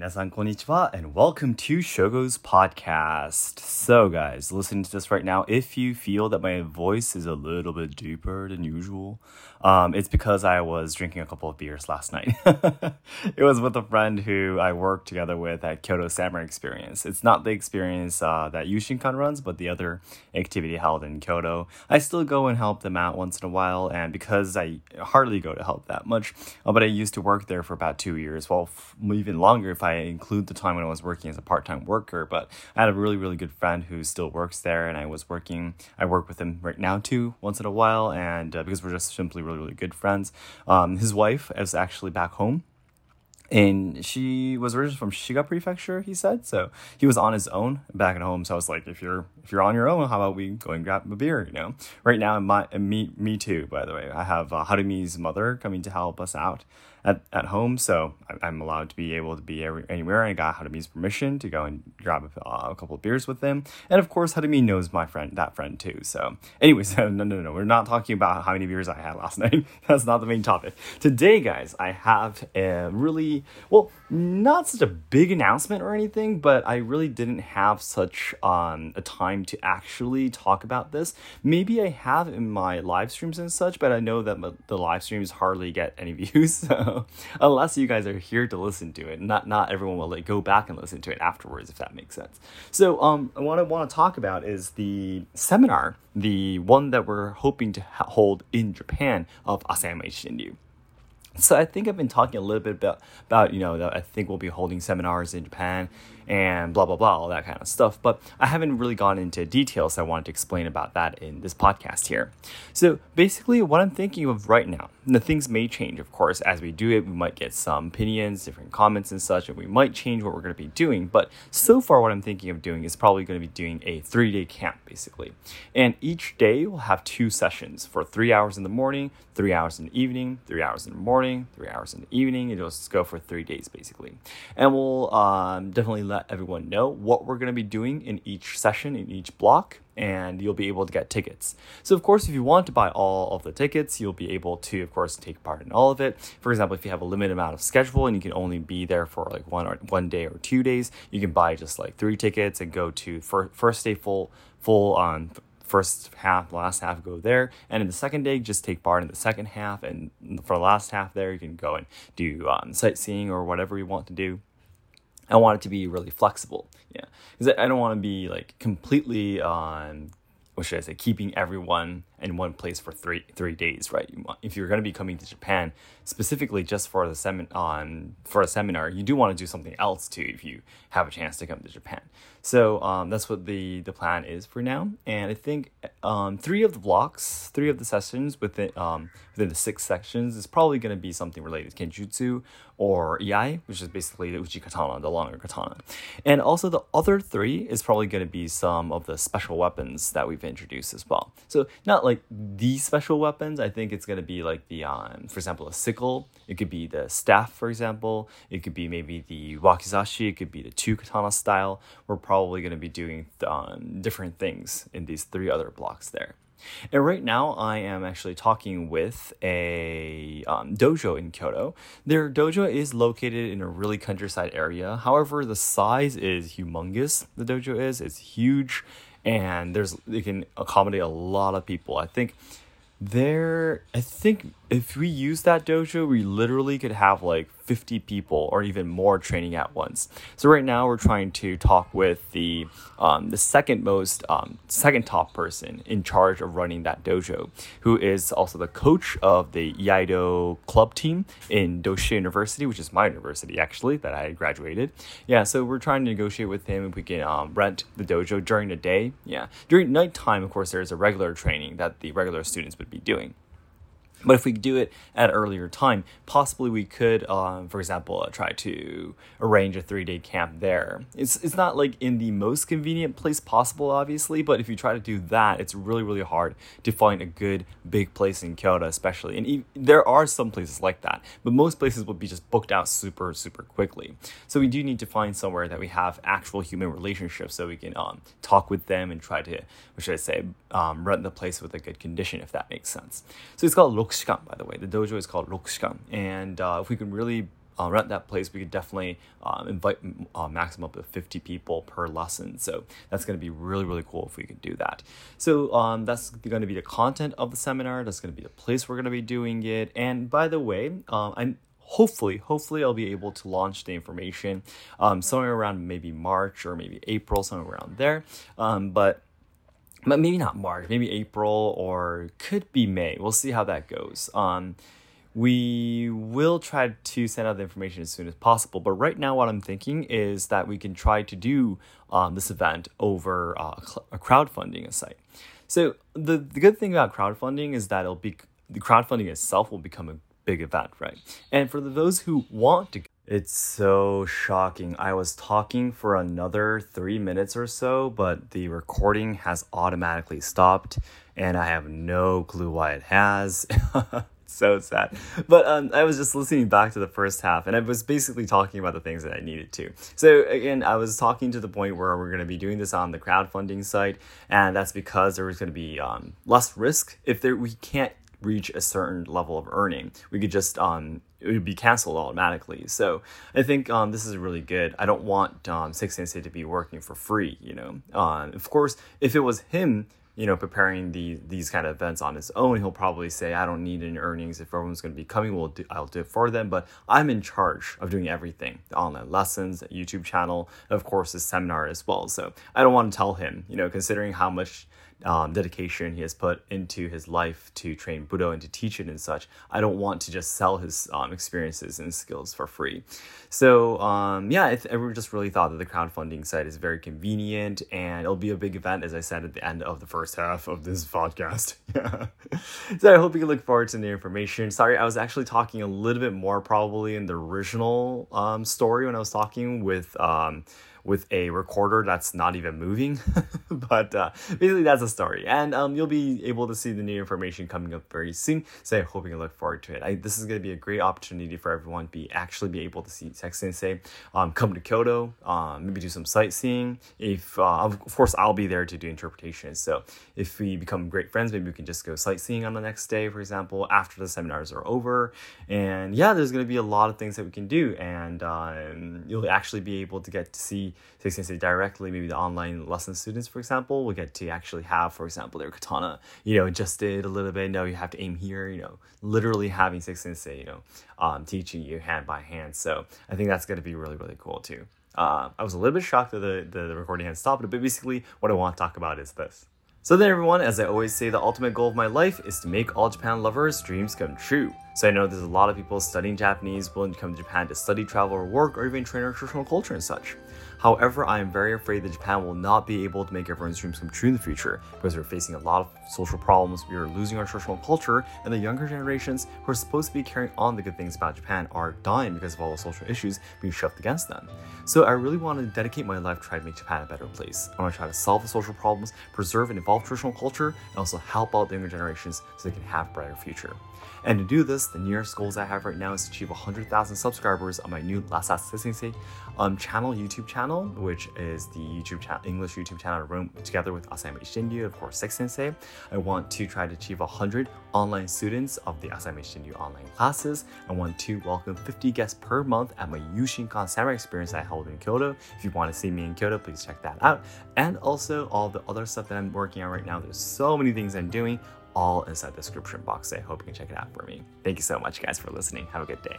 Minasan konnichiwa and welcome to Shogo's podcast. So, guys, listening to this right now, if you feel that my voice is a little bit deeper than usual, um, it's because I was drinking a couple of beers last night. it was with a friend who I worked together with at Kyoto Samurai Experience. It's not the experience uh, that Yushinkan runs, but the other activity held in Kyoto. I still go and help them out once in a while, and because I hardly go to help that much, uh, but I used to work there for about two years, well, even longer if I include the time when I was working as a part time worker. But I had a really, really good friend who still works there, and I was working, I work with him right now too, once in a while, and uh, because we're just simply really, really good friends. Um, his wife is actually back home and she was originally from Shiga Prefecture. He said so. He was on his own back at home. So I was like, if you're if you're on your own, how about we go and grab a beer? You know, right now, my me me too. By the way, I have uh, Harumi's mother coming to help us out at, at home, so I'm allowed to be able to be anywhere. I got Harumi's permission to go and grab a, uh, a couple of beers with him, and of course, Harumi knows my friend, that friend too. So, anyways, no, no, no, no, we're not talking about how many beers I had last night. That's not the main topic today, guys. I have a really well, not such a big announcement or anything, but I really didn't have such um, a time to actually talk about this. Maybe I have in my live streams and such, but I know that the live streams hardly get any views. So unless you guys are here to listen to it, not not everyone will like go back and listen to it afterwards, if that makes sense. So um, what I want to talk about is the seminar, the one that we're hoping to hold in Japan of Asayama Ichiden Ryu. So I think I've been talking a little bit about, about you know, I think we'll be holding seminars in Japan and blah blah blah all that kind of stuff. But i haven't really gone into details so i wanted to explain about that in this podcast here. So basically what i'm thinking of right now the things may change of course as we do it we might get some opinions different comments and such and we might change what we're going to be doing. But so far what i'm thinking of doing is probably going to be doing a three day camp basically. And each day we'll have two sessions for three hours in the morning three hours in the evening three hours in the morning three hours in the evening. It'll just go for three days basically. And we'll um, definitely let let everyone know what we're going to be doing in each session, in each block, and you'll be able to get tickets. So, of course, if you want to buy all of the tickets, you'll be able to, of course, take part in all of it. For example, if you have a limited amount of schedule and you can only be there for like one or one day or two days, you can buy just like three tickets and go to fir- first day full full on first half, last half go there, and in the second day, just take part in the second half. And for the last half, there you can go and do um, sightseeing or whatever you want to do. I want it to be really flexible. Yeah, because I don't want to be like completely on. What should I say? Keeping everyone in one place for three three days, right? If you're going to be coming to Japan specifically just for the semin on for a seminar, you do want to do something else too if you have a chance to come to Japan. So um, that's what the the plan is for now. And I think um, three of the blocks, three of the sessions within um, the six sections is probably going to be something related to Kenjutsu or Iai, which is basically the Uchi Katana, the longer katana. And also the other three is probably going to be some of the special weapons that we've introduced as well. So not like these special weapons. I think it's gonna be like the um, for example, a sickle. It could be the staff, for example. It could be maybe the wakizashi. It could be the two katana style. We're probably gonna be doing um, different things in these three other blocks there. And right now, I am actually talking with a um, dojo in Kyoto. Their dojo is located in a really countryside area. However, the size is humongous. The dojo is it's huge and there's they can accommodate a lot of people. I think there I think if we use that dojo, we literally could have like 50 people or even more training at once. So right now we're trying to talk with the um, the second most um, second top person in charge of running that dojo, who is also the coach of the Iaido club team in Doshisha University, which is my university actually that I graduated. Yeah, so we're trying to negotiate with him if we can um, rent the dojo during the day. Yeah, during nighttime, of course, there's a regular training that the regular students would be doing. But if we do it at an earlier time, possibly we could, um, for example, uh, try to arrange a three day camp there. It's, it's not like in the most convenient place possible, obviously, but if you try to do that, it's really, really hard to find a good big place in Kyoto, especially. And e- there are some places like that, but most places will be just booked out super, super quickly. So we do need to find somewhere that we have actual human relationships so we can um, talk with them and try to, what should I say, um, rent the place with a good condition, if that makes sense. So it's called Rokushikan, by the way. The dojo is called Rokushikan. And uh, if we can really uh, rent that place, we could definitely um, invite uh, maximum of 50 people per lesson. So that's going to be really, really cool if we could do that. So um, that's going to be the content of the seminar. That's going to be the place we're going to be doing it. And by the way, um, I'm hopefully, hopefully I'll be able to launch the information um, somewhere around maybe March or maybe April, somewhere around there. Um, but but maybe not March, maybe April or could be May. We'll see how that goes. Um, we will try to send out the information as soon as possible. But right now, what I'm thinking is that we can try to do um, this event over uh, a crowdfunding site. So the, the good thing about crowdfunding is that it'll be the crowdfunding itself will become a big event, right? And for those who want to it's so shocking. I was talking for another three minutes or so, but the recording has automatically stopped, and I have no clue why it has. so sad. But um, I was just listening back to the first half, and I was basically talking about the things that I needed to. So again, I was talking to the point where we're going to be doing this on the crowdfunding site, and that's because there was going to be um, less risk if there we can't reach a certain level of earning. We could just um, it would be canceled automatically. So I think um, this is really good. I don't want um, Seki Sensei to be working for free. You know, uh, of course, if it was him, you know, preparing the these kind of events on his own, he'll probably say, "I don't need any earnings. If everyone's going to be coming, we'll do, I'll do it for them." But I'm in charge of doing everything: the online lessons, YouTube channel, of course, the seminar as well. So I don't want to tell him, you know, considering how much um, dedication he has put into his life to train Budo and to teach it and such. I don't want to just sell his um, experiences and skills for free. So um, yeah, I, I just really thought that the crowdfunding site is very convenient and it'll be a big event, as I said at the end of the first half of this podcast. so I hope you can look forward to the information. Sorry, I was actually talking a little bit more probably in the original um, story when I was talking with um, with a recorder that's not even moving. but uh, basically, that's a story. And um, you'll be able to see the new information coming up very soon. So I hope you look forward to it. I, this is going to be a great opportunity for everyone to be actually be able to see Seki Sensei, um, come to Kyoto, um, maybe do some sightseeing. If uh, of course I'll be there to do interpretation. So if we become great friends, maybe we can just go sightseeing on the next day, for example, after the seminars are over. And yeah, there's going to be a lot of things that we can do, and um, you'll actually be able to get to see Seki Sensei directly, maybe the online lesson students, for example, will get to actually have, for example, their katana, you know, adjusted a little bit. No, you have to aim here, you know, literally having Seki Sensei, you know, um, teaching you hand by hand. So I think that's going to be really, really cool too. Uh, I was a little bit shocked that the, the, the recording had stopped, but basically what I want to talk about is this. So then everyone, as I always say, the ultimate goal of my life is to make all Japan lovers' dreams come true. So I know there's a lot of people studying Japanese willing to come to Japan to study, travel, or work, or even train our traditional culture and such. However, I am very afraid that Japan will not be able to make everyone's dreams come true in the future because we're facing a lot of social problems, we are losing our traditional culture, and the younger generations who are supposed to be carrying on the good things about Japan are dying because of all the social issues being shoved against them. So I really want to dedicate my life to try to make Japan a better place. I want to try to solve the social problems, preserve and evolve traditional culture, and also help out the younger generations so they can have brighter future. And to do this, the nearest goals I have right now is to achieve 100,000 subscribers on my new Let's Ask Sensei um, channel, YouTube channel, which is the YouTube English YouTube channel room together with Asayama Ichiden Ryu, of course, Seki Sensei. I want to try to achieve 100 online students of the Asayama Ichiden Ryu online classes. I want to welcome 50 guests per month at my Yushinkan Samurai experience I held in Kyoto. If you want to see me in Kyoto, please check that out. And also all the other stuff that I'm working on right now. There's so many things I'm doing all inside the description box. I hope you can check it out for me. Thank you so much, guys, for listening. Have a good day.